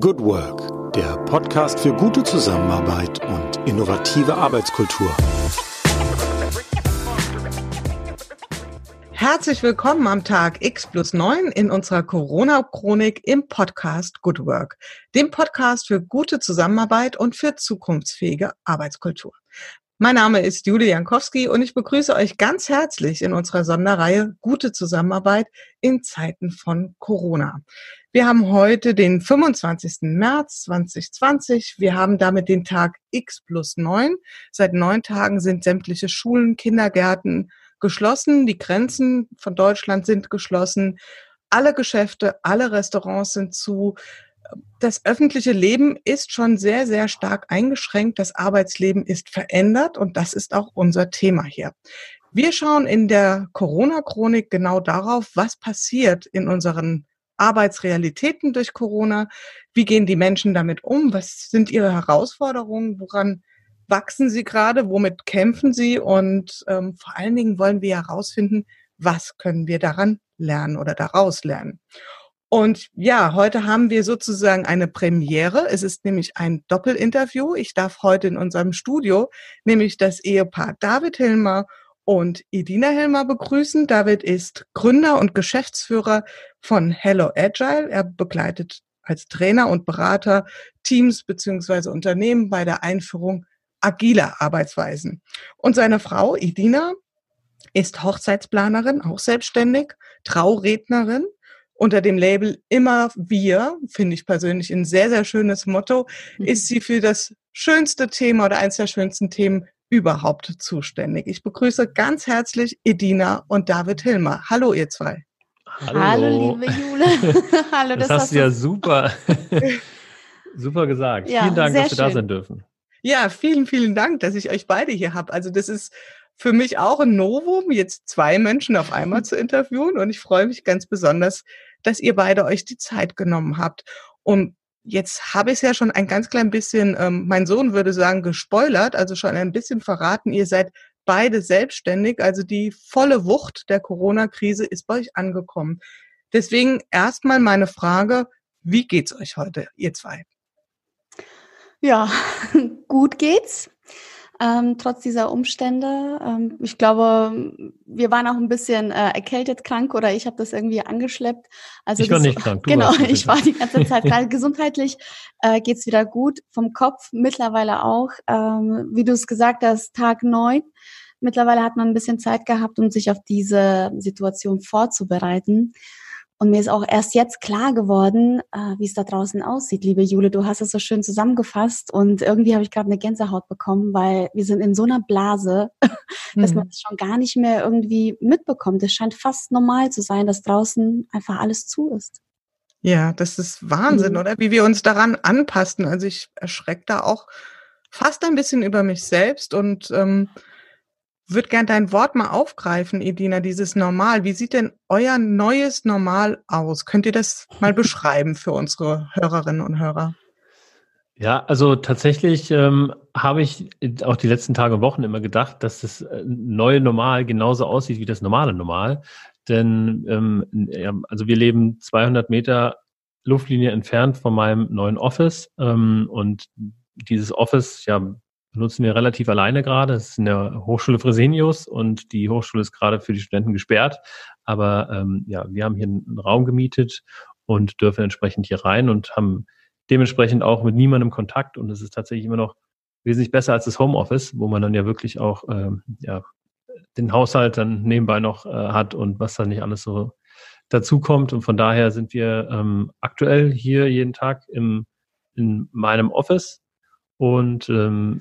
Good Work, der Podcast für gute Zusammenarbeit und innovative Arbeitskultur. Herzlich willkommen am Tag X plus 9 in unserer Corona-Chronik im Podcast Good Work, dem Podcast für gute Zusammenarbeit und für zukunftsfähige Arbeitskultur. Mein Name ist Julia Jankowski und ich begrüße euch ganz herzlich in unserer Sonderreihe Gute Zusammenarbeit in Zeiten von Corona. Wir haben heute den 25. März 2020. Wir haben damit den Tag X plus 9. Seit neun Tagen sind sämtliche Schulen, Kindergärten geschlossen. Die Grenzen von Deutschland sind geschlossen. Alle Geschäfte, alle Restaurants sind zu das öffentliche Leben ist schon sehr, sehr stark eingeschränkt. Das Arbeitsleben ist verändert und das ist auch unser Thema hier. Wir schauen in der Corona-Chronik genau darauf, was passiert in unseren Arbeitsrealitäten durch Corona. Wie gehen die Menschen damit um? Was sind ihre Herausforderungen? Woran wachsen sie gerade? Womit kämpfen sie? Und ähm, vor allen Dingen wollen wir herausfinden, was können wir daran lernen oder daraus lernen. Und ja, heute haben wir sozusagen eine Premiere. Es ist nämlich ein Doppelinterview. Ich darf heute in unserem Studio nämlich das Ehepaar David Hilmer und Edina Hilmer begrüßen. David ist Gründer und Geschäftsführer von Hello Agile. Er begleitet als Trainer und Berater Teams beziehungsweise Unternehmen bei der Einführung agiler Arbeitsweisen. Und seine Frau Edina ist Hochzeitsplanerin, auch selbstständig, Traurednerin unter dem Label immer wir, finde ich persönlich ein sehr, sehr schönes Motto, mhm. ist sie für das schönste Thema oder eines der schönsten Themen überhaupt zuständig. Ich begrüße ganz herzlich Edina und David Hilmer. Hallo, ihr zwei. Hallo, Hallo liebe Jule. Hallo, das, das hast du ja super, super gesagt. Ja, vielen Dank, dass wir schön. da sein dürfen. Ja, vielen, vielen Dank, dass ich euch beide hier habe. Also das ist für mich auch ein Novum, jetzt zwei Menschen auf einmal zu interviewen. Und ich freue mich ganz besonders, dass ihr beide euch die Zeit genommen habt. Und jetzt habe ich es ja schon ein ganz klein bisschen, ähm, mein Sohn würde sagen, gespoilert, also schon ein bisschen verraten. Ihr seid beide selbstständig, also die volle Wucht der Corona-Krise ist bei euch angekommen. Deswegen erstmal meine Frage, wie geht's euch heute, ihr zwei? Ja, gut geht's ähm, trotz dieser Umstände. Ähm, ich glaube, wir waren auch ein bisschen äh, erkältet krank oder ich habe das irgendwie angeschleppt. Also ich war nicht krank. Du genau, ich war die ganze Zeit gerade gesundheitlich äh, geht's wieder gut, vom Kopf mittlerweile auch. Ähm, wie du es gesagt hast, Tag neun. Mittlerweile hat man ein bisschen Zeit gehabt, um sich auf diese Situation vorzubereiten. Und mir ist auch erst jetzt klar geworden, äh, wie es da draußen aussieht, liebe Jule. Du hast es so schön zusammengefasst und irgendwie habe ich gerade eine Gänsehaut bekommen, weil wir sind in so einer Blase, dass mhm. man es schon gar nicht mehr irgendwie mitbekommt. Es scheint fast normal zu sein, dass draußen einfach alles zu ist. Ja, das ist Wahnsinn, mhm. oder? Wie wir uns daran anpassen. Also ich erschrecke da auch fast ein bisschen über mich selbst und ähm, würde gern dein Wort mal aufgreifen, Edina, dieses Normal. Wie sieht denn euer neues Normal aus? Könnt ihr das mal beschreiben für unsere Hörerinnen und Hörer? Ja, also tatsächlich ähm, habe ich auch die letzten Tage und Wochen immer gedacht, dass das äh, neue Normal genauso aussieht wie das normale Normal. Denn ähm, also wir leben 200 Meter Luftlinie entfernt von meinem neuen Office ähm, und dieses Office ja benutzen wir relativ alleine gerade. Es ist in der Hochschule Fresenius und die Hochschule ist gerade für die Studenten gesperrt. Aber ähm, ja, wir haben hier einen Raum gemietet und dürfen entsprechend hier rein und haben dementsprechend auch mit niemandem Kontakt. Und es ist tatsächlich immer noch wesentlich besser als das Homeoffice, wo man dann ja wirklich auch ähm, ja, den Haushalt dann nebenbei noch äh, hat und was dann nicht alles so dazukommt. Und von daher sind wir ähm, aktuell hier jeden Tag im, in meinem Office und ähm,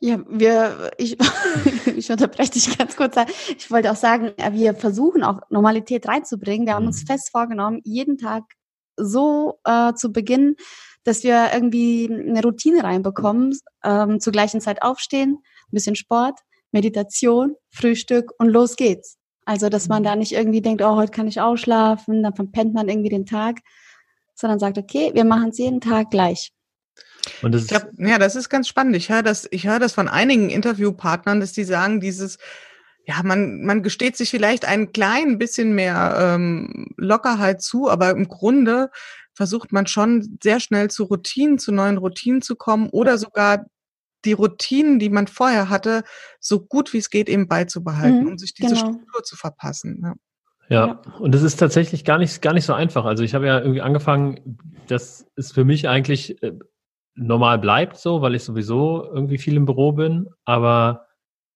ja, wir, ich, ich unterbreche dich ganz kurz. Ich wollte auch sagen, wir versuchen auch Normalität reinzubringen. Wir haben uns mhm. fest vorgenommen, jeden Tag so äh, zu beginnen, dass wir irgendwie eine Routine reinbekommen, ähm, zur gleichen Zeit aufstehen, ein bisschen Sport, Meditation, Frühstück und los geht's. Also, dass man mhm. da nicht irgendwie denkt, oh, heute kann ich ausschlafen, dann verpennt man irgendwie den Tag, sondern sagt, okay, wir machen es jeden Tag gleich. Und das ich glaub, ja, das ist ganz spannend. Ich höre das, ich höre das von einigen Interviewpartnern, dass die sagen, dieses, ja, man, man gesteht sich vielleicht ein klein bisschen mehr ähm, Lockerheit zu, aber im Grunde versucht man schon sehr schnell zu Routinen, zu neuen Routinen zu kommen oder sogar die Routinen, die man vorher hatte, so gut wie es geht eben beizubehalten, mhm, um sich diese genau. Struktur zu verpassen. Ja. Ja, und es ist tatsächlich gar nicht, gar nicht so einfach. Also ich habe ja irgendwie angefangen, dass es für mich eigentlich äh, normal bleibt so, weil ich sowieso irgendwie viel im Büro bin, aber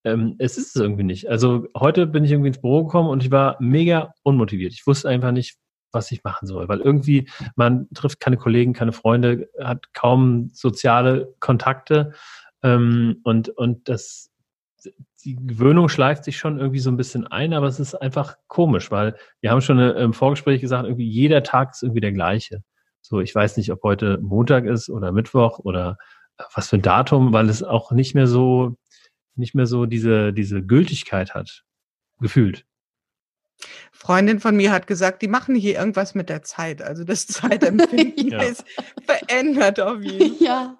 ähm, es ist es irgendwie nicht. Also heute bin ich irgendwie ins Büro gekommen und ich war mega unmotiviert. Ich wusste einfach nicht, was ich machen soll, weil irgendwie man trifft keine Kollegen, keine Freunde, hat kaum soziale Kontakte ähm, und und das die Gewöhnung schleift sich schon irgendwie so ein bisschen ein, aber es ist einfach komisch, weil wir haben schon im Vorgespräch gesagt, irgendwie jeder Tag ist irgendwie der gleiche. So, ich weiß nicht, ob heute Montag ist oder Mittwoch oder äh, was für ein Datum, weil es auch nicht mehr so, nicht mehr so diese, diese Gültigkeit hat, gefühlt. Freundin von mir hat gesagt, die machen hier irgendwas mit der Zeit. Also das Zeitempfinden ja. ist verändert auf jeden Fall. Ja.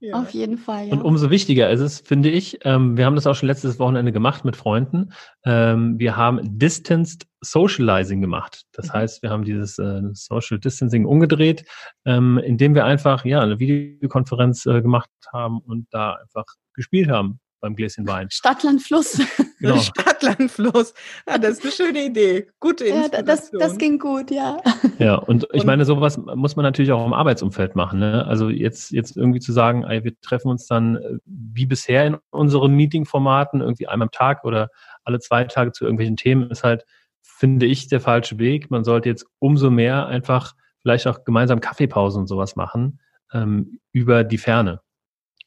Ja. Auf jeden Fall. Ja. Und umso wichtiger ist es, finde ich, ähm, wir haben das auch schon letztes Wochenende gemacht mit Freunden. Ähm, wir haben Distanced Socializing gemacht. Das mhm. heißt, wir haben dieses äh, Social Distancing umgedreht, ähm, indem wir einfach ja eine Videokonferenz äh, gemacht haben und da einfach gespielt haben beim Gläschen Wein. Stadtland Fluss. Genau. Stadtland Fluss. Ja, das ist eine schöne Idee. Gute Inspiration. Ja, das, das ging gut, ja. Ja, und ich meine, sowas muss man natürlich auch im Arbeitsumfeld machen. Ne? Also jetzt, jetzt irgendwie zu sagen, ey, wir treffen uns dann äh, wie bisher in unseren Meeting-Formaten, irgendwie einmal am Tag oder alle zwei Tage zu irgendwelchen Themen, ist halt, finde ich, der falsche Weg. Man sollte jetzt umso mehr einfach vielleicht auch gemeinsam Kaffeepausen und sowas machen ähm, über die Ferne.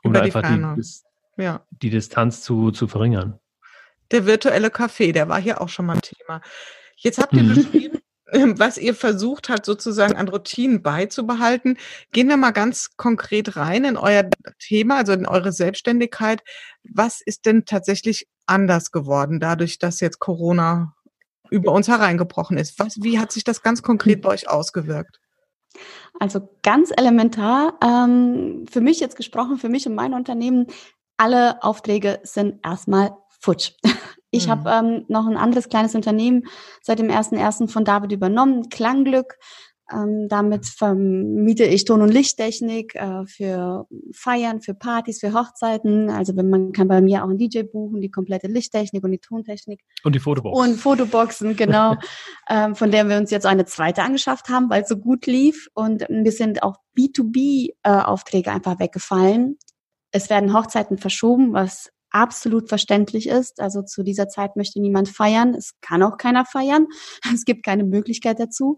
Um über einfach die, Ferne. die ja. die Distanz zu, zu verringern. Der virtuelle Kaffee, der war hier auch schon mal ein Thema. Jetzt habt ihr mhm. beschrieben, was ihr versucht habt, sozusagen an Routinen beizubehalten. Gehen wir mal ganz konkret rein in euer Thema, also in eure Selbstständigkeit. Was ist denn tatsächlich anders geworden, dadurch, dass jetzt Corona über uns hereingebrochen ist? Was, wie hat sich das ganz konkret bei euch ausgewirkt? Also ganz elementar, ähm, für mich jetzt gesprochen, für mich und mein Unternehmen, alle Aufträge sind erstmal futsch. Ich mhm. habe ähm, noch ein anderes kleines Unternehmen seit dem 1.1. von David übernommen, Klangglück. Ähm, damit vermiete ich Ton- und Lichttechnik äh, für Feiern, für Partys, für Hochzeiten. Also wenn man kann bei mir auch einen DJ buchen, die komplette Lichttechnik und die Tontechnik. Und die Fotoboxen. Und Fotoboxen, genau. ähm, von der wir uns jetzt eine zweite angeschafft haben, weil es so gut lief. Und wir sind auch B2B-Aufträge äh, einfach weggefallen. Es werden Hochzeiten verschoben, was absolut verständlich ist. Also zu dieser Zeit möchte niemand feiern. Es kann auch keiner feiern. Es gibt keine Möglichkeit dazu.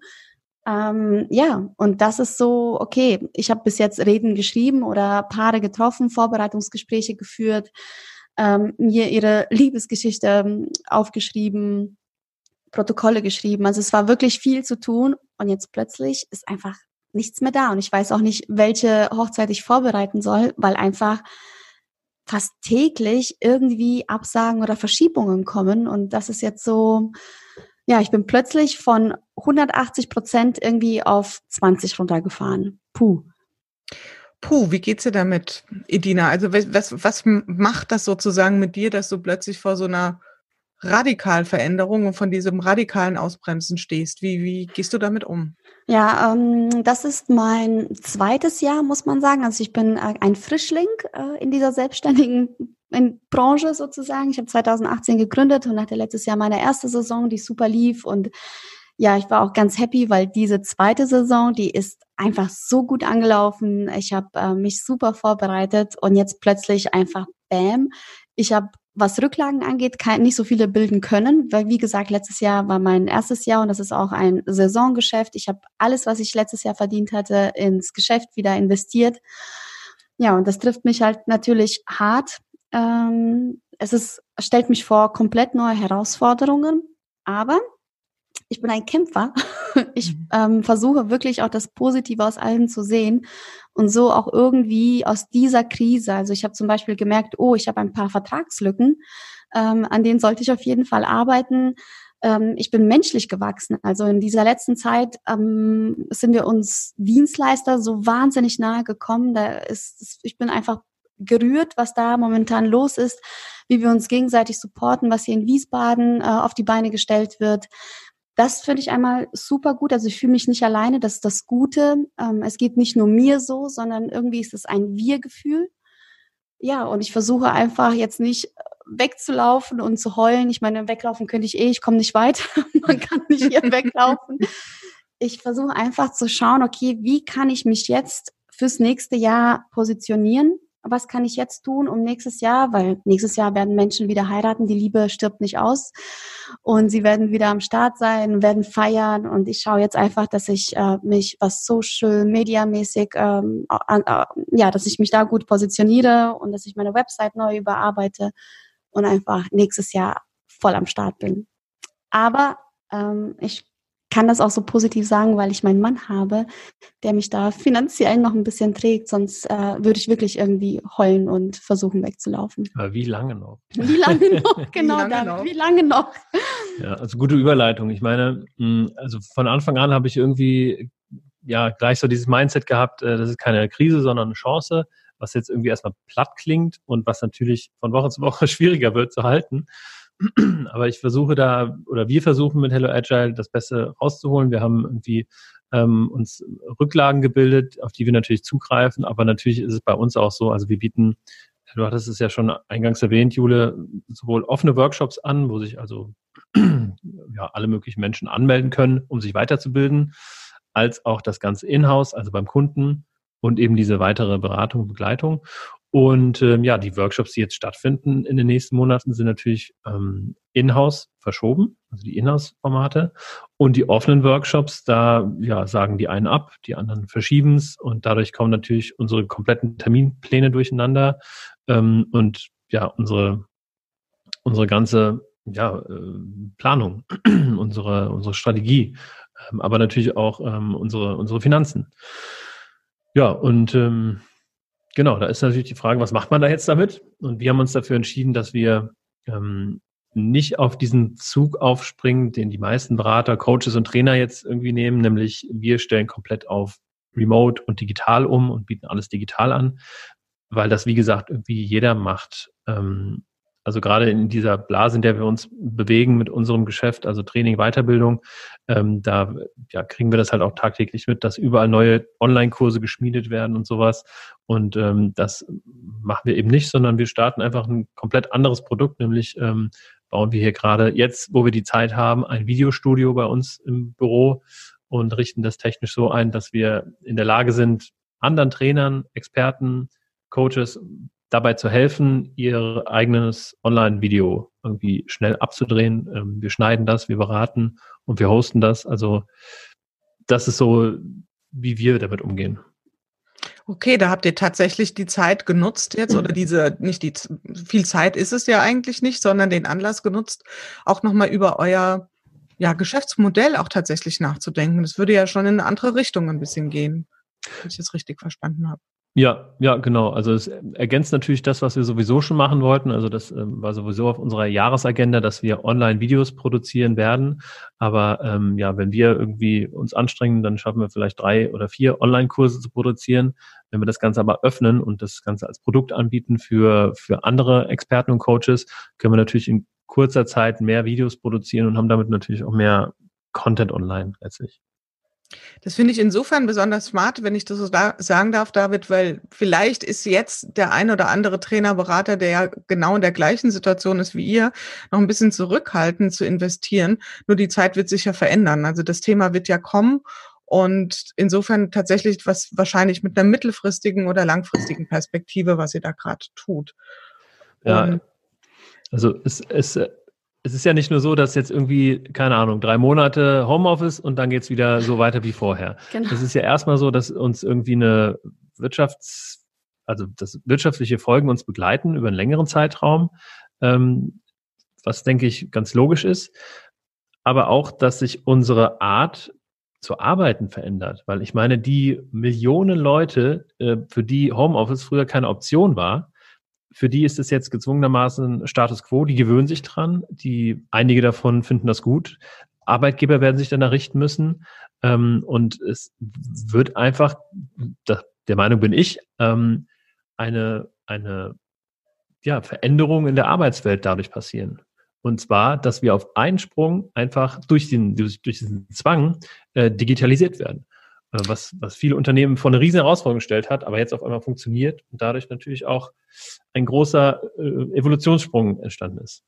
Ähm, ja, und das ist so, okay, ich habe bis jetzt Reden geschrieben oder Paare getroffen, Vorbereitungsgespräche geführt, ähm, mir ihre Liebesgeschichte ähm, aufgeschrieben, Protokolle geschrieben. Also es war wirklich viel zu tun und jetzt plötzlich ist einfach nichts mehr da. Und ich weiß auch nicht, welche Hochzeit ich vorbereiten soll, weil einfach fast täglich irgendwie Absagen oder Verschiebungen kommen. Und das ist jetzt so, ja, ich bin plötzlich von 180 Prozent irgendwie auf 20 runtergefahren. Puh. Puh, wie geht's dir damit, Edina? Also was, was macht das sozusagen mit dir, dass du plötzlich vor so einer radikalen Veränderung und von diesem radikalen Ausbremsen stehst? Wie, wie gehst du damit um? Ja, ähm, das ist mein zweites Jahr, muss man sagen. Also ich bin äh, ein Frischling äh, in dieser selbstständigen in Branche sozusagen. Ich habe 2018 gegründet und hatte letztes Jahr meine erste Saison, die super lief. Und ja, ich war auch ganz happy, weil diese zweite Saison, die ist einfach so gut angelaufen. Ich habe äh, mich super vorbereitet und jetzt plötzlich einfach Bam. Ich habe was Rücklagen angeht, kann, nicht so viele bilden können, weil wie gesagt, letztes Jahr war mein erstes Jahr und das ist auch ein Saisongeschäft. Ich habe alles, was ich letztes Jahr verdient hatte, ins Geschäft wieder investiert. Ja, und das trifft mich halt natürlich hart. Ähm, es ist, stellt mich vor komplett neue Herausforderungen, aber ich bin ein Kämpfer. Ich mhm. ähm, versuche wirklich auch das Positive aus allem zu sehen und so auch irgendwie aus dieser Krise. Also ich habe zum Beispiel gemerkt, oh, ich habe ein paar Vertragslücken, ähm, an denen sollte ich auf jeden Fall arbeiten. Ähm, ich bin menschlich gewachsen. Also in dieser letzten Zeit ähm, sind wir uns Dienstleister so wahnsinnig nahe gekommen. Da ist, ich bin einfach gerührt, was da momentan los ist, wie wir uns gegenseitig supporten, was hier in Wiesbaden äh, auf die Beine gestellt wird das finde ich einmal super gut. Also ich fühle mich nicht alleine, das ist das Gute. Ähm, es geht nicht nur mir so, sondern irgendwie ist es ein Wir-Gefühl. Ja, und ich versuche einfach jetzt nicht wegzulaufen und zu heulen. Ich meine, weglaufen könnte ich eh, ich komme nicht weiter. Man kann nicht hier weglaufen. Ich versuche einfach zu schauen, okay, wie kann ich mich jetzt fürs nächste Jahr positionieren? Was kann ich jetzt tun, um nächstes Jahr, weil nächstes Jahr werden Menschen wieder heiraten, die Liebe stirbt nicht aus und sie werden wieder am Start sein, werden feiern und ich schaue jetzt einfach, dass ich äh, mich was Social Media mäßig, ähm, äh, ja, dass ich mich da gut positioniere und dass ich meine Website neu überarbeite und einfach nächstes Jahr voll am Start bin. Aber ähm, ich kann das auch so positiv sagen, weil ich meinen Mann habe, der mich da finanziell noch ein bisschen trägt. Sonst äh, würde ich wirklich irgendwie heulen und versuchen wegzulaufen. Aber wie lange noch? Wie lange noch? Genau, wie lange, noch? Wie lange noch? Ja, also gute Überleitung. Ich meine, hm, also von Anfang an habe ich irgendwie ja gleich so dieses Mindset gehabt, äh, das ist keine Krise, sondern eine Chance, was jetzt irgendwie erstmal platt klingt und was natürlich von Woche zu Woche schwieriger wird zu halten. Aber ich versuche da, oder wir versuchen mit Hello Agile das Beste rauszuholen. Wir haben irgendwie ähm, uns Rücklagen gebildet, auf die wir natürlich zugreifen. Aber natürlich ist es bei uns auch so, also wir bieten, du hattest es ja schon eingangs erwähnt, Jule, sowohl offene Workshops an, wo sich also ja, alle möglichen Menschen anmelden können, um sich weiterzubilden, als auch das ganze Inhouse, also beim Kunden und eben diese weitere Beratung, Begleitung. Und ähm, ja, die Workshops, die jetzt stattfinden in den nächsten Monaten, sind natürlich ähm, in-house verschoben, also die Inhouse-Formate. Und die offenen Workshops, da ja, sagen die einen ab, die anderen verschieben es und dadurch kommen natürlich unsere kompletten Terminpläne durcheinander ähm, und ja, unsere, unsere ganze ja, äh, Planung, unsere, unsere Strategie, ähm, aber natürlich auch ähm, unsere, unsere Finanzen. Ja, und ähm, Genau, da ist natürlich die Frage, was macht man da jetzt damit? Und wir haben uns dafür entschieden, dass wir ähm, nicht auf diesen Zug aufspringen, den die meisten Berater, Coaches und Trainer jetzt irgendwie nehmen, nämlich wir stellen komplett auf Remote und digital um und bieten alles digital an, weil das, wie gesagt, irgendwie jeder macht. Ähm, also gerade in dieser Blase, in der wir uns bewegen mit unserem Geschäft, also Training, Weiterbildung, ähm, da ja, kriegen wir das halt auch tagtäglich mit, dass überall neue Online-Kurse geschmiedet werden und sowas. Und ähm, das machen wir eben nicht, sondern wir starten einfach ein komplett anderes Produkt, nämlich ähm, bauen wir hier gerade jetzt, wo wir die Zeit haben, ein Videostudio bei uns im Büro und richten das technisch so ein, dass wir in der Lage sind, anderen Trainern, Experten, Coaches dabei zu helfen, ihr eigenes Online-Video irgendwie schnell abzudrehen. Ähm, wir schneiden das, wir beraten und wir hosten das. Also das ist so, wie wir damit umgehen. Okay, da habt ihr tatsächlich die Zeit genutzt jetzt oder diese, nicht die, viel Zeit ist es ja eigentlich nicht, sondern den Anlass genutzt, auch nochmal über euer ja, Geschäftsmodell auch tatsächlich nachzudenken. Das würde ja schon in eine andere Richtung ein bisschen gehen, wenn ich das richtig verstanden habe. Ja, ja, genau. Also es ergänzt natürlich das, was wir sowieso schon machen wollten. Also das ähm, war sowieso auf unserer Jahresagenda, dass wir Online-Videos produzieren werden. Aber ähm, ja, wenn wir irgendwie uns anstrengen, dann schaffen wir vielleicht drei oder vier Online-Kurse zu produzieren. Wenn wir das Ganze aber öffnen und das Ganze als Produkt anbieten für, für andere Experten und Coaches, können wir natürlich in kurzer Zeit mehr Videos produzieren und haben damit natürlich auch mehr Content online letztlich. Das finde ich insofern besonders smart, wenn ich das so da sagen darf, David, weil vielleicht ist jetzt der ein oder andere Trainer, Berater, der ja genau in der gleichen Situation ist wie ihr, noch ein bisschen zurückhaltend zu investieren. Nur die Zeit wird sich ja verändern. Also das Thema wird ja kommen und insofern tatsächlich was wahrscheinlich mit einer mittelfristigen oder langfristigen Perspektive, was ihr da gerade tut. Ja, und also es, es es ist ja nicht nur so, dass jetzt irgendwie, keine Ahnung, drei Monate Homeoffice und dann geht's wieder so weiter wie vorher. Genau. Es ist ja erstmal so, dass uns irgendwie eine Wirtschafts-, also das wirtschaftliche Folgen uns begleiten über einen längeren Zeitraum, ähm, was denke ich ganz logisch ist. Aber auch, dass sich unsere Art zu arbeiten verändert. Weil ich meine, die Millionen Leute, äh, für die Homeoffice früher keine Option war, für die ist es jetzt gezwungenermaßen Status quo, die gewöhnen sich dran, die einige davon finden das gut. Arbeitgeber werden sich danach richten müssen. Ähm, und es wird einfach, da, der Meinung bin ich, ähm, eine, eine ja, Veränderung in der Arbeitswelt dadurch passieren. Und zwar, dass wir auf einen Sprung einfach durch, den, durch, diesen Zwang äh, digitalisiert werden. Äh, was, was viele Unternehmen vor eine riesen Herausforderung gestellt hat, aber jetzt auf einmal funktioniert und dadurch natürlich auch ein großer äh, Evolutionssprung entstanden ist.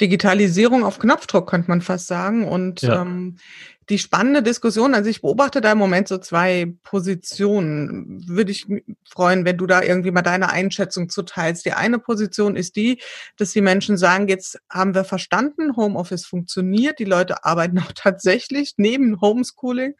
Digitalisierung auf Knopfdruck, könnte man fast sagen. Und ja. ähm, die spannende Diskussion, also ich beobachte da im Moment so zwei Positionen. Würde ich freuen, wenn du da irgendwie mal deine Einschätzung zuteilst. Die eine Position ist die, dass die Menschen sagen, jetzt haben wir verstanden, Homeoffice funktioniert, die Leute arbeiten auch tatsächlich neben Homeschooling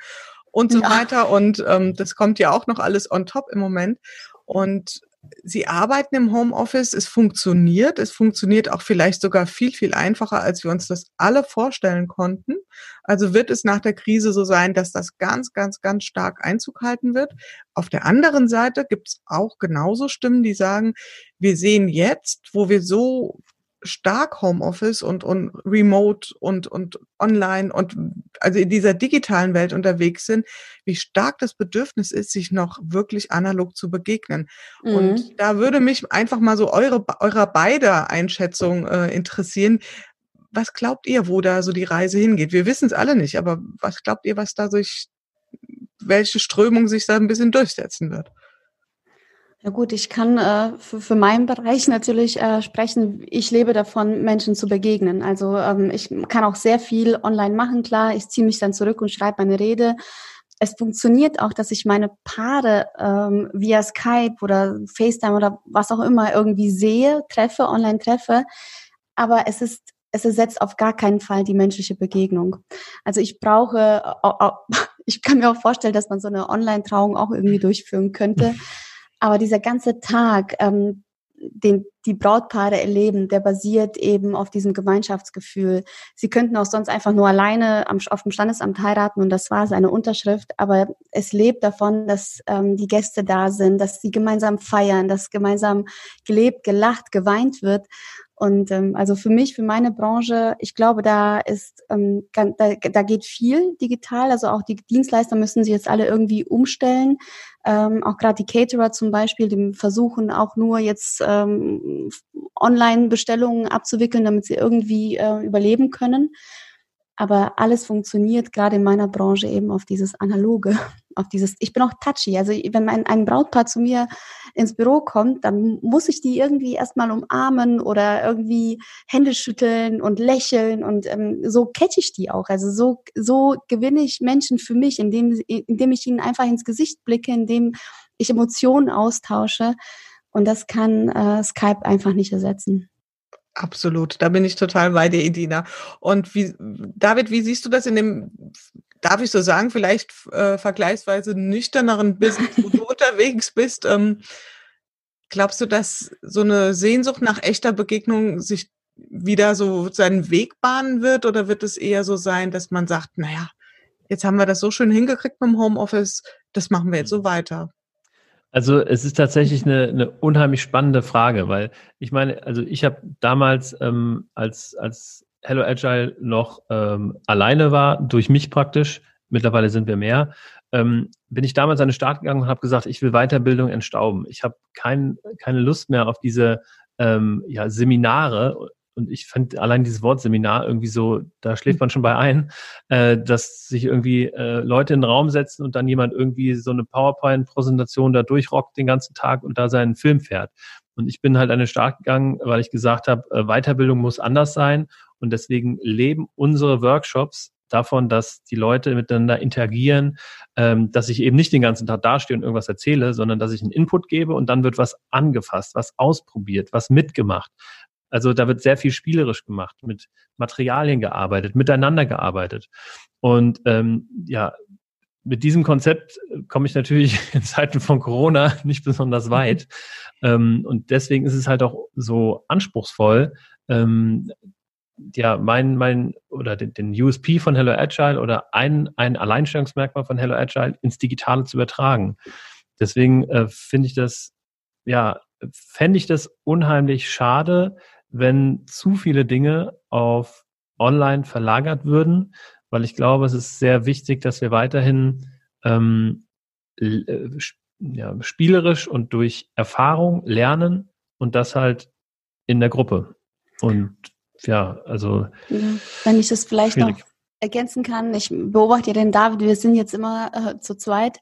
und so ja. weiter. Und ähm, das kommt ja auch noch alles on top im Moment. Und Sie arbeiten im Homeoffice, es funktioniert, es funktioniert auch vielleicht sogar viel, viel einfacher, als wir uns das alle vorstellen konnten. Also wird es nach der Krise so sein, dass das ganz, ganz, ganz stark Einzug halten wird. Auf der anderen Seite gibt es auch genauso Stimmen, die sagen, wir sehen jetzt, wo wir so stark Homeoffice und, und Remote und, und online und also in dieser digitalen Welt unterwegs sind, wie stark das Bedürfnis ist, sich noch wirklich analog zu begegnen. Mhm. Und da würde mich einfach mal so eure, eurer beider Einschätzung äh, interessieren. Was glaubt ihr, wo da so die Reise hingeht? Wir wissen es alle nicht, aber was glaubt ihr, was da durch, welche Strömung sich da ein bisschen durchsetzen wird? Ja gut, ich kann äh, für, für meinen Bereich natürlich äh, sprechen. Ich lebe davon, Menschen zu begegnen. Also ähm, ich kann auch sehr viel online machen, klar. Ich ziehe mich dann zurück und schreibe meine Rede. Es funktioniert auch, dass ich meine Paare ähm, via Skype oder FaceTime oder was auch immer irgendwie sehe, treffe, online treffe. Aber es ist es ersetzt auf gar keinen Fall die menschliche Begegnung. Also ich brauche, ich kann mir auch vorstellen, dass man so eine Online-Trauung auch irgendwie durchführen könnte. Aber dieser ganze Tag, ähm, den die Brautpaare erleben, der basiert eben auf diesem Gemeinschaftsgefühl. Sie könnten auch sonst einfach nur alleine am, auf dem Standesamt heiraten und das war seine Unterschrift, aber es lebt davon, dass ähm, die Gäste da sind, dass sie gemeinsam feiern, dass gemeinsam gelebt, gelacht, geweint wird. Und ähm, also für mich, für meine Branche, ich glaube, da ist, ähm, da, da geht viel digital. Also auch die Dienstleister müssen sich jetzt alle irgendwie umstellen. Ähm, auch gerade die Caterer zum Beispiel, die versuchen auch nur jetzt ähm, Online-Bestellungen abzuwickeln, damit sie irgendwie äh, überleben können. Aber alles funktioniert gerade in meiner Branche eben auf dieses Analoge, auf dieses, ich bin auch touchy. Also wenn ein, ein Brautpaar zu mir ins Büro kommt, dann muss ich die irgendwie erstmal umarmen oder irgendwie Hände schütteln und lächeln und ähm, so catch ich die auch. Also so, so gewinne ich Menschen für mich, indem, indem ich ihnen einfach ins Gesicht blicke, indem ich Emotionen austausche. Und das kann äh, Skype einfach nicht ersetzen. Absolut, da bin ich total bei dir, Edina. Und wie, David, wie siehst du das in dem, darf ich so sagen, vielleicht äh, vergleichsweise nüchterneren Business, wo du unterwegs bist? Ähm, glaubst du, dass so eine Sehnsucht nach echter Begegnung sich wieder so seinen Weg bahnen wird? Oder wird es eher so sein, dass man sagt, naja, jetzt haben wir das so schön hingekriegt mit dem Homeoffice, das machen wir jetzt so mhm. weiter? Also es ist tatsächlich eine, eine unheimlich spannende Frage, weil ich meine, also ich habe damals ähm, als, als Hello Agile noch ähm, alleine war, durch mich praktisch, mittlerweile sind wir mehr, ähm, bin ich damals an den Start gegangen und habe gesagt, ich will Weiterbildung entstauben. Ich habe kein, keine Lust mehr auf diese ähm, ja, Seminare und ich fand allein dieses Wort Seminar irgendwie so, da schläft man schon bei ein, äh, dass sich irgendwie äh, Leute in den Raum setzen und dann jemand irgendwie so eine PowerPoint-Präsentation da durchrockt den ganzen Tag und da seinen Film fährt. Und ich bin halt an den Start gegangen, weil ich gesagt habe, äh, Weiterbildung muss anders sein und deswegen leben unsere Workshops davon, dass die Leute miteinander interagieren, ähm, dass ich eben nicht den ganzen Tag dastehe und irgendwas erzähle, sondern dass ich einen Input gebe und dann wird was angefasst, was ausprobiert, was mitgemacht. Also da wird sehr viel spielerisch gemacht, mit Materialien gearbeitet, miteinander gearbeitet. Und ähm, ja, mit diesem Konzept komme ich natürlich in Zeiten von Corona nicht besonders weit. ähm, und deswegen ist es halt auch so anspruchsvoll, ähm, ja, mein, mein, oder den, den USP von Hello Agile oder ein, ein Alleinstellungsmerkmal von Hello Agile ins Digitale zu übertragen. Deswegen äh, finde ich das, ja, fände ich das unheimlich schade, wenn zu viele Dinge auf online verlagert würden, weil ich glaube, es ist sehr wichtig, dass wir weiterhin ähm, äh, ja, spielerisch und durch Erfahrung lernen und das halt in der Gruppe. Und ja, also. Ja, wenn ich das vielleicht schwierig. noch ergänzen kann, ich beobachte ja den David, wir sind jetzt immer äh, zu zweit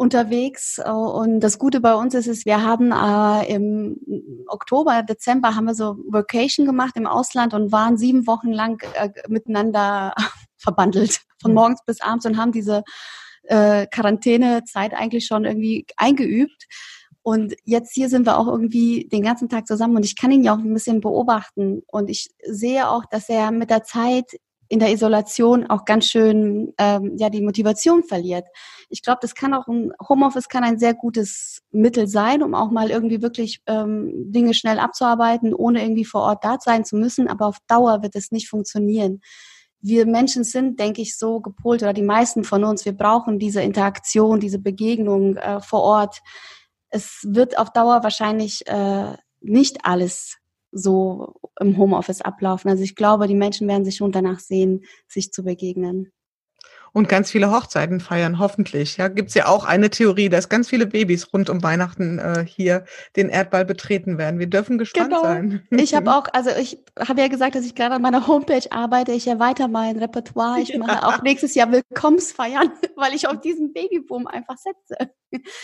unterwegs und das Gute bei uns ist, ist wir haben äh, im Oktober, Dezember haben wir so Vacation gemacht im Ausland und waren sieben Wochen lang äh, miteinander verbandelt, von mhm. morgens bis abends und haben diese äh, Quarantänezeit eigentlich schon irgendwie eingeübt. Und jetzt hier sind wir auch irgendwie den ganzen Tag zusammen und ich kann ihn ja auch ein bisschen beobachten. Und ich sehe auch, dass er mit der Zeit in der Isolation auch ganz schön ähm, ja die Motivation verliert. Ich glaube, das kann auch ein Homeoffice kann ein sehr gutes Mittel sein, um auch mal irgendwie wirklich ähm, Dinge schnell abzuarbeiten, ohne irgendwie vor Ort da sein zu müssen. Aber auf Dauer wird es nicht funktionieren. Wir Menschen sind, denke ich, so gepolt oder die meisten von uns. Wir brauchen diese Interaktion, diese Begegnung äh, vor Ort es wird auf Dauer wahrscheinlich äh, nicht alles so im Homeoffice ablaufen. Also ich glaube, die Menschen werden sich schon danach sehen, sich zu begegnen und ganz viele Hochzeiten feiern, hoffentlich. Ja, gibt's ja auch eine Theorie, dass ganz viele Babys rund um Weihnachten äh, hier den Erdball betreten werden. Wir dürfen gespannt genau. sein. Ich habe auch, also ich habe ja gesagt, dass ich gerade an meiner Homepage arbeite. Ich erweitere mein Repertoire. Ich mache ja. auch nächstes Jahr Willkommensfeiern, weil ich auf diesen Babyboom einfach setze.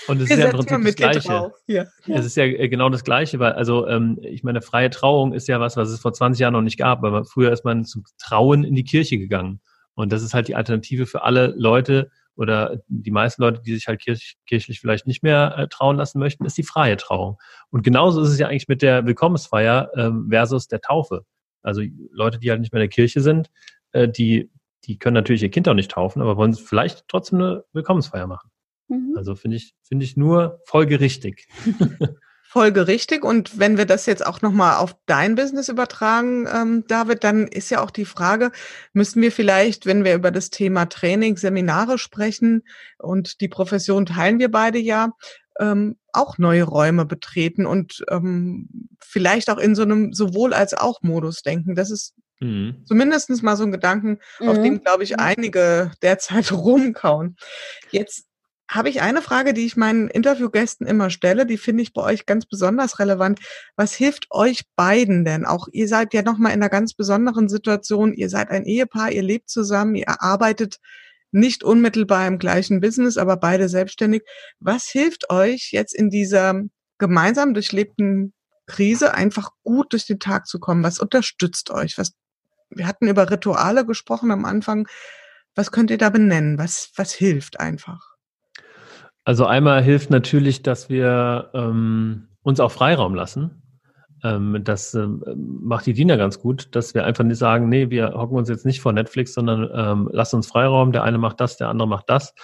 Und es ist ja im Prinzip das Gleiche. Ja. Es ist ja äh, genau das Gleiche, weil, also ähm, ich meine, freie Trauung ist ja was, was es vor 20 Jahren noch nicht gab. Aber früher ist man zum Trauen in die Kirche gegangen. Und das ist halt die Alternative für alle Leute oder die meisten Leute, die sich halt kirch, kirchlich vielleicht nicht mehr äh, trauen lassen möchten, ist die freie Trauung. Und genauso ist es ja eigentlich mit der Willkommensfeier ähm, versus der Taufe. Also Leute, die halt nicht mehr in der Kirche sind, äh, die, die können natürlich ihr Kind auch nicht taufen, aber wollen vielleicht trotzdem eine Willkommensfeier machen. Mhm. Also finde ich, finde ich nur folgerichtig. folgerichtig. Und wenn wir das jetzt auch nochmal auf dein Business übertragen, ähm, David, dann ist ja auch die Frage, müssen wir vielleicht, wenn wir über das Thema Training, Seminare sprechen und die Profession teilen wir beide ja, ähm, auch neue Räume betreten und ähm, vielleicht auch in so einem sowohl als auch Modus denken. Das ist mhm. zumindest mal so ein Gedanken, mhm. auf dem, glaube ich, einige derzeit rumkauen. Jetzt habe ich eine Frage, die ich meinen Interviewgästen immer stelle, die finde ich bei euch ganz besonders relevant. Was hilft euch beiden denn? Auch ihr seid ja nochmal in einer ganz besonderen Situation. Ihr seid ein Ehepaar, ihr lebt zusammen, ihr arbeitet nicht unmittelbar im gleichen Business, aber beide selbstständig. Was hilft euch jetzt in dieser gemeinsam durchlebten Krise einfach gut durch den Tag zu kommen? Was unterstützt euch? Was, wir hatten über Rituale gesprochen am Anfang. Was könnt ihr da benennen? Was, was hilft einfach? Also einmal hilft natürlich, dass wir ähm, uns auch Freiraum lassen. Ähm, das ähm, macht die Diener ganz gut, dass wir einfach nicht sagen, nee, wir hocken uns jetzt nicht vor Netflix, sondern ähm, lassen uns Freiraum. Der eine macht das, der andere macht das.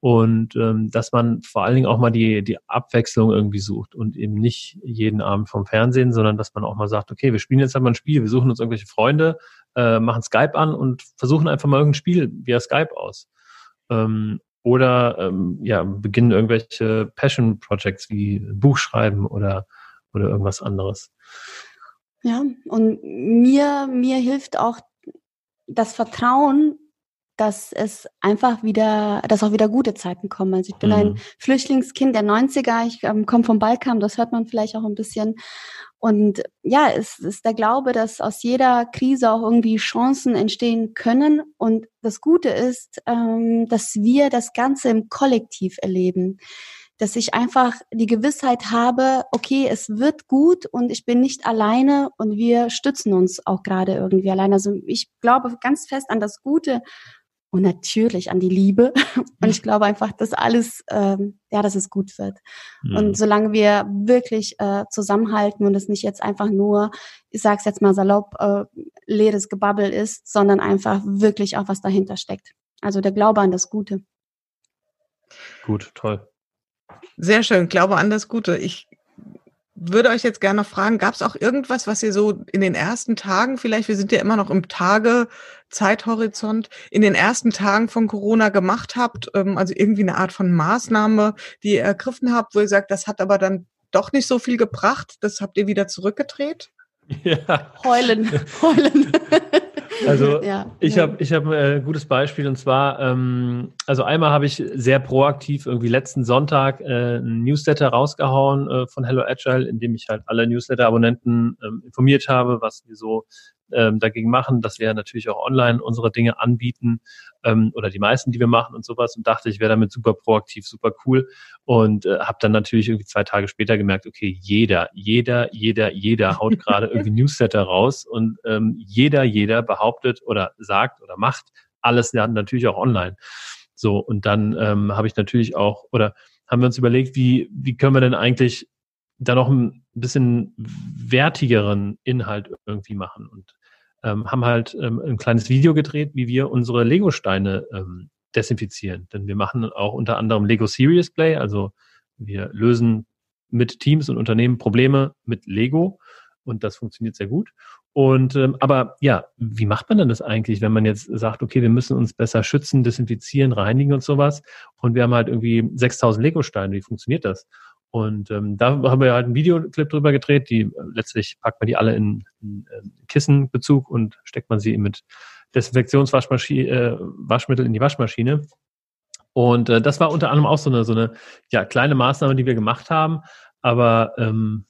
Und ähm, dass man vor allen Dingen auch mal die, die Abwechslung irgendwie sucht und eben nicht jeden Abend vom Fernsehen, sondern dass man auch mal sagt, okay, wir spielen jetzt einmal ein Spiel, wir suchen uns irgendwelche Freunde, äh, machen Skype an und versuchen einfach mal irgendein Spiel via Skype aus. Ähm, oder ähm, ja, beginnen irgendwelche Passion Projects wie Buch schreiben oder, oder irgendwas anderes. Ja, und mir, mir hilft auch das Vertrauen, dass es einfach wieder, dass auch wieder gute Zeiten kommen. Also ich bin mhm. ein Flüchtlingskind der 90er, ich ähm, komme vom Balkan, das hört man vielleicht auch ein bisschen. Und ja, es ist der Glaube, dass aus jeder Krise auch irgendwie Chancen entstehen können. Und das Gute ist, ähm, dass wir das Ganze im Kollektiv erleben. Dass ich einfach die Gewissheit habe, okay, es wird gut und ich bin nicht alleine und wir stützen uns auch gerade irgendwie alleine. Also ich glaube ganz fest an das Gute und natürlich an die Liebe. Und ich glaube einfach, dass alles, ähm, ja, dass es gut wird. Mhm. Und solange wir wirklich äh, zusammenhalten und es nicht jetzt einfach nur, ich sag's jetzt mal salopp, äh, leeres Gebabbel ist, sondern einfach wirklich auch was dahinter steckt. Also der Glaube an das Gute. Gut, toll. Sehr schön, Glaube an das Gute. Ich würde euch jetzt gerne noch fragen, gab es auch irgendwas, was ihr so in den ersten Tagen vielleicht, wir sind ja immer noch im Tage Zeithorizont, in den ersten Tagen von Corona gemacht habt, ähm, also irgendwie eine Art von Maßnahme, die ihr ergriffen habt, wo ihr sagt, das hat aber dann doch nicht so viel gebracht, das habt ihr wieder zurückgedreht? Ja. Heulen, heulen. Also ja, ich ja. habe ich hab ein äh, gutes Beispiel und zwar, ähm, also einmal habe ich sehr proaktiv irgendwie letzten Sonntag äh, ein Newsletter rausgehauen äh, von Hello Agile, in dem ich halt alle Newsletter-Abonnenten ähm, informiert habe, was wir so ähm, dagegen machen, dass wir natürlich auch online unsere Dinge anbieten ähm, oder die meisten, die wir machen und sowas. Und dachte, ich wäre damit super proaktiv, super cool. Und äh, habe dann natürlich irgendwie zwei Tage später gemerkt, okay, jeder, jeder, jeder, jeder haut gerade irgendwie Newsletter raus. Und ähm, jeder, jeder behauptet oder sagt oder macht alles natürlich auch online. So, und dann ähm, habe ich natürlich auch, oder haben wir uns überlegt, wie, wie können wir denn eigentlich da noch ein bisschen wertigeren Inhalt irgendwie machen? Und ähm, haben halt ähm, ein kleines Video gedreht, wie wir unsere Lego-Steine ähm, desinfizieren. Denn wir machen auch unter anderem Lego Serious Play, also wir lösen mit Teams und Unternehmen Probleme mit Lego und das funktioniert sehr gut. Und ähm, aber ja, wie macht man denn das eigentlich, wenn man jetzt sagt, okay, wir müssen uns besser schützen, desinfizieren, reinigen und sowas und wir haben halt irgendwie 6000 Lego-Steine, wie funktioniert das? Und ähm, da haben wir halt einen Videoclip drüber gedreht, die äh, letztlich packt man die alle in, in, in äh, Kissenbezug und steckt man sie mit Desinfektionswaschmaschine, äh, in die Waschmaschine. Und äh, das war unter anderem auch so eine, so eine ja, kleine Maßnahme, die wir gemacht haben. Aber ähm,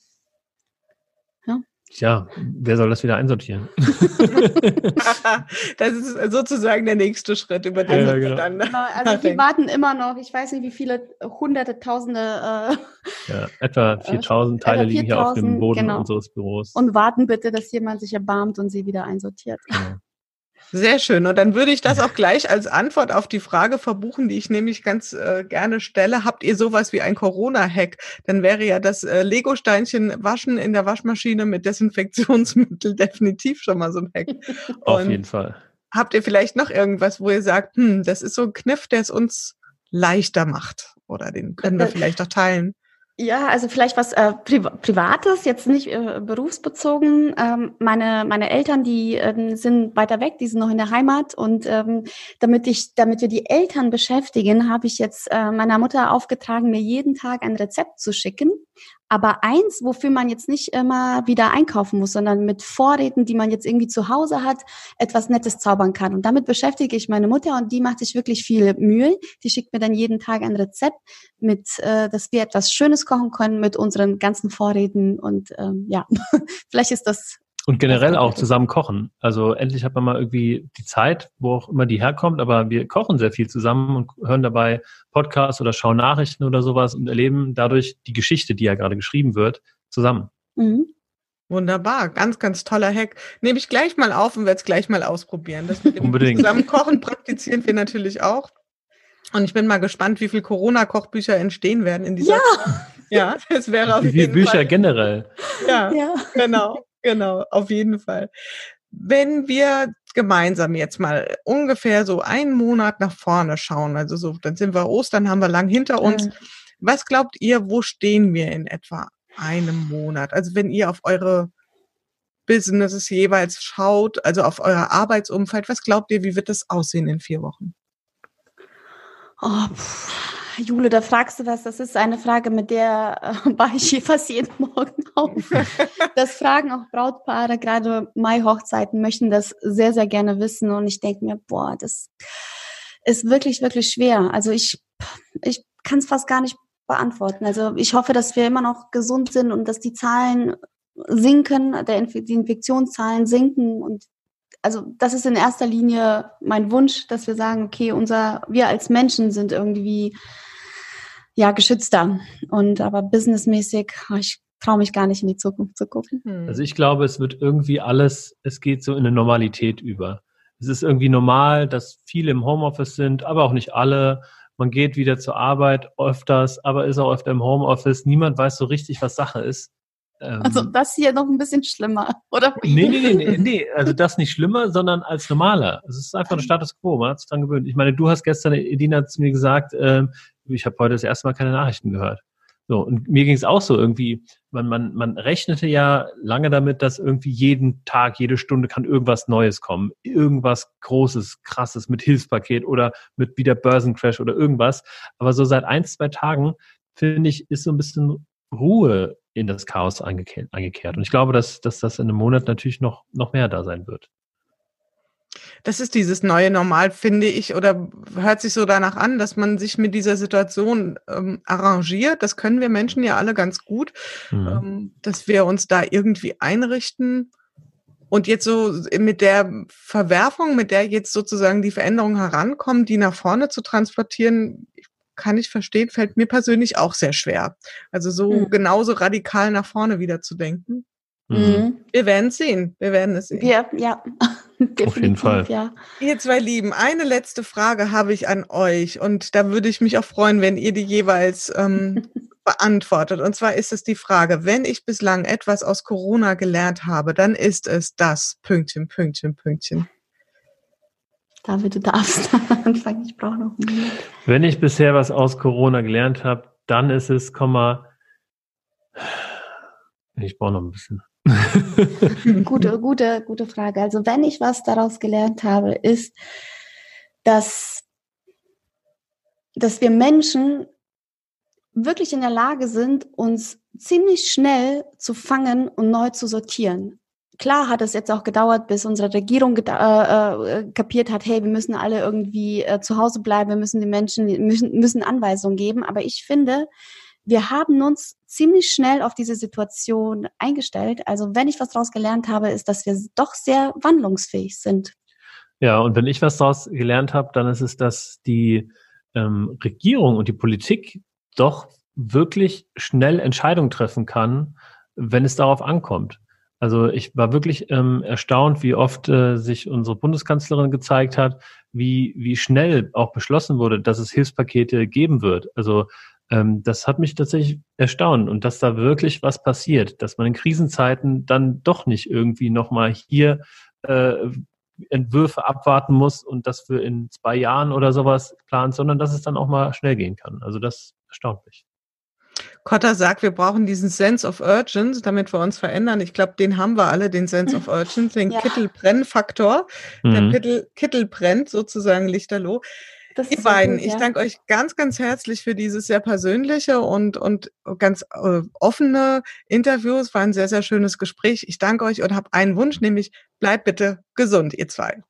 Tja, wer soll das wieder einsortieren? das ist sozusagen der nächste Schritt, über den ja, genau. dann. Genau, also wir warten immer noch, ich weiß nicht, wie viele hunderte, tausende. Äh, ja, etwa 4000 Teile 4, liegen hier auf dem Boden genau. unseres Büros. Und warten bitte, dass jemand sich erbarmt und sie wieder einsortiert. Genau. Sehr schön. Und dann würde ich das auch gleich als Antwort auf die Frage verbuchen, die ich nämlich ganz äh, gerne stelle. Habt ihr sowas wie ein Corona-Hack? Dann wäre ja das äh, Lego-Steinchen waschen in der Waschmaschine mit Desinfektionsmittel definitiv schon mal so ein Hack. auf jeden Fall. Habt ihr vielleicht noch irgendwas, wo ihr sagt, hm, das ist so ein Kniff, der es uns leichter macht? Oder den können wir äh, vielleicht auch teilen? Ja, also vielleicht was äh, Pri Privates, jetzt nicht äh, berufsbezogen. Ähm, meine meine Eltern, die ähm, sind weiter weg, die sind noch in der Heimat und ähm, damit ich, damit wir die Eltern beschäftigen, habe ich jetzt äh, meiner Mutter aufgetragen, mir jeden Tag ein Rezept zu schicken aber eins, wofür man jetzt nicht immer wieder einkaufen muss, sondern mit Vorräten, die man jetzt irgendwie zu Hause hat, etwas Nettes zaubern kann. Und damit beschäftige ich meine Mutter und die macht sich wirklich viel Mühe. Die schickt mir dann jeden Tag ein Rezept, mit, äh, dass wir etwas Schönes kochen können mit unseren ganzen Vorräten. Und ähm, ja, vielleicht ist das und generell auch zusammen kochen. Also endlich hat man mal irgendwie die Zeit, wo auch immer die herkommt, aber wir kochen sehr viel zusammen und hören dabei Podcasts oder schauen Nachrichten oder sowas und erleben dadurch die Geschichte, die ja gerade geschrieben wird, zusammen. Mhm. Wunderbar, ganz, ganz toller Hack. Nehme ich gleich mal auf und werde es gleich mal ausprobieren. Das mit dem Unbedingt. zusammen kochen praktizieren wir natürlich auch. Und ich bin mal gespannt, wie viele Corona-Kochbücher entstehen werden in dieser. Ja, ja das wäre auf wie jeden Bücher Fall. generell. Ja, ja, genau. Genau, auf jeden Fall. Wenn wir gemeinsam jetzt mal ungefähr so einen Monat nach vorne schauen, also so, dann sind wir Ostern, haben wir lang hinter uns. Mhm. Was glaubt ihr, wo stehen wir in etwa einem Monat? Also wenn ihr auf eure Businesses jeweils schaut, also auf euer Arbeitsumfeld, was glaubt ihr, wie wird das aussehen in vier Wochen? Oh, Jule, da fragst du was. Das ist eine Frage, mit der äh, war ich fast jeden Morgen auf. Das fragen auch Brautpaare, gerade Mai-Hochzeiten möchten das sehr, sehr gerne wissen. Und ich denke mir, boah, das ist wirklich, wirklich schwer. Also ich, ich kann es fast gar nicht beantworten. Also ich hoffe, dass wir immer noch gesund sind und dass die Zahlen sinken, der Inf die Infektionszahlen sinken und also das ist in erster Linie mein Wunsch, dass wir sagen, okay, unser, wir als Menschen sind irgendwie ja geschützter. Und aber businessmäßig, ah, ich traue mich gar nicht in die Zukunft zu gucken. Hm. Also ich glaube, es wird irgendwie alles, es geht so in eine Normalität über. Es ist irgendwie normal, dass viele im Homeoffice sind, aber auch nicht alle. Man geht wieder zur Arbeit öfters, aber ist auch öfter im Homeoffice. Niemand weiß so richtig, was Sache ist. Also ähm, das hier noch ein bisschen schlimmer, oder? Nee, nee, nee, nee, nee, also das nicht schlimmer, sondern als normaler. Es ist einfach der Status quo, man hat sich dran gewöhnt. Ich meine, du hast gestern, Edina zu mir gesagt, äh, ich habe heute das erste Mal keine Nachrichten gehört. So, und mir ging es auch so irgendwie, man, man, man rechnete ja lange damit, dass irgendwie jeden Tag, jede Stunde kann irgendwas Neues kommen. Irgendwas Großes, Krasses mit Hilfspaket oder mit wieder Börsencrash oder irgendwas. Aber so seit ein, zwei Tagen, finde ich, ist so ein bisschen Ruhe in das Chaos eingekehrt. Und ich glaube, dass, dass das in einem Monat natürlich noch, noch mehr da sein wird. Das ist dieses neue Normal, finde ich, oder hört sich so danach an, dass man sich mit dieser Situation ähm, arrangiert. Das können wir Menschen ja alle ganz gut, mhm. ähm, dass wir uns da irgendwie einrichten. Und jetzt so mit der Verwerfung, mit der jetzt sozusagen die Veränderungen herankommen, die nach vorne zu transportieren, kann ich verstehen, fällt mir persönlich auch sehr schwer. Also so mhm. genauso radikal nach vorne wieder zu denken. Mhm. Wir werden es sehen. Wir werden es sehen. Ja, ja. Auf jeden Fall. Ja. Ihr zwei Lieben, eine letzte Frage habe ich an euch und da würde ich mich auch freuen, wenn ihr die jeweils ähm, beantwortet. Und zwar ist es die Frage, wenn ich bislang etwas aus Corona gelernt habe, dann ist es das Pünktchen, Pünktchen, Pünktchen. David, du darfst anfangen. Ich brauche noch einen Moment. Wenn ich bisher was aus Corona gelernt habe, dann ist es, Komma, ich brauche noch ein bisschen. gute, gute, gute Frage. Also wenn ich was daraus gelernt habe, ist, dass, dass wir Menschen wirklich in der Lage sind, uns ziemlich schnell zu fangen und neu zu sortieren. Klar hat es jetzt auch gedauert, bis unsere Regierung äh, äh, kapiert hat, hey, wir müssen alle irgendwie äh, zu Hause bleiben, wir müssen den Menschen, müssen, müssen Anweisungen geben. Aber ich finde, wir haben uns ziemlich schnell auf diese Situation eingestellt. Also wenn ich was daraus gelernt habe, ist, dass wir doch sehr wandlungsfähig sind. Ja, und wenn ich was daraus gelernt habe, dann ist es, dass die ähm, Regierung und die Politik doch wirklich schnell Entscheidungen treffen kann, wenn es darauf ankommt. Also ich war wirklich ähm, erstaunt, wie oft äh, sich unsere Bundeskanzlerin gezeigt hat, wie, wie schnell auch beschlossen wurde, dass es Hilfspakete geben wird. Also ähm, das hat mich tatsächlich erstaunt und dass da wirklich was passiert, dass man in Krisenzeiten dann doch nicht irgendwie nochmal hier äh, Entwürfe abwarten muss und das für in zwei Jahren oder sowas plant, sondern dass es dann auch mal schnell gehen kann. Also das erstaunt mich. Kotter sagt, wir brauchen diesen Sense of Urgency, damit wir uns verändern. Ich glaube, den haben wir alle, den Sense of Urgency, den ja. Kittelbrennfaktor. Mhm. Der Kittel, Kittel brennt sozusagen lichterloh. Das Ihr beiden, gut, ja. ich danke euch ganz, ganz herzlich für dieses sehr persönliche und, und ganz äh, offene Interview. Es war ein sehr, sehr schönes Gespräch. Ich danke euch und habe einen Wunsch, nämlich bleibt bitte gesund, ihr zwei.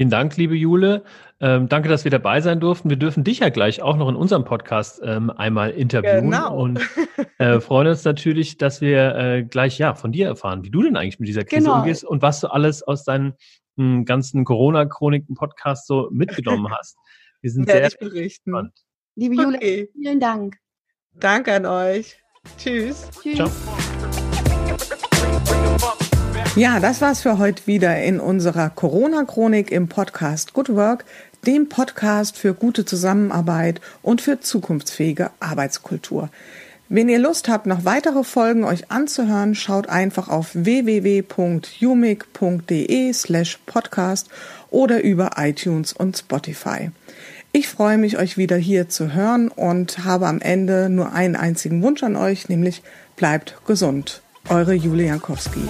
Vielen Dank, liebe Jule. Ähm, danke, dass wir dabei sein durften. Wir dürfen dich ja gleich auch noch in unserem Podcast ähm, einmal interviewen genau. und äh, freuen uns natürlich, dass wir äh, gleich ja von dir erfahren, wie du denn eigentlich mit dieser Krise genau. umgehst und was du alles aus deinen hm, ganzen Corona-Chroniken-Podcast so mitgenommen hast. Wir sind sehr gespannt. Liebe Jule, okay. vielen Dank. Danke an euch. Tschüss. Tschüss. Ciao. Ja, das war's für heute wieder in unserer Corona-Chronik im Podcast Good Work, dem Podcast für gute Zusammenarbeit und für zukunftsfähige Arbeitskultur. Wenn ihr Lust habt, noch weitere Folgen euch anzuhören, schaut einfach auf www.umic.de slash podcast oder über iTunes und Spotify. Ich freue mich, euch wieder hier zu hören und habe am Ende nur einen einzigen Wunsch an euch, nämlich bleibt gesund. Eure Julia Jankowski.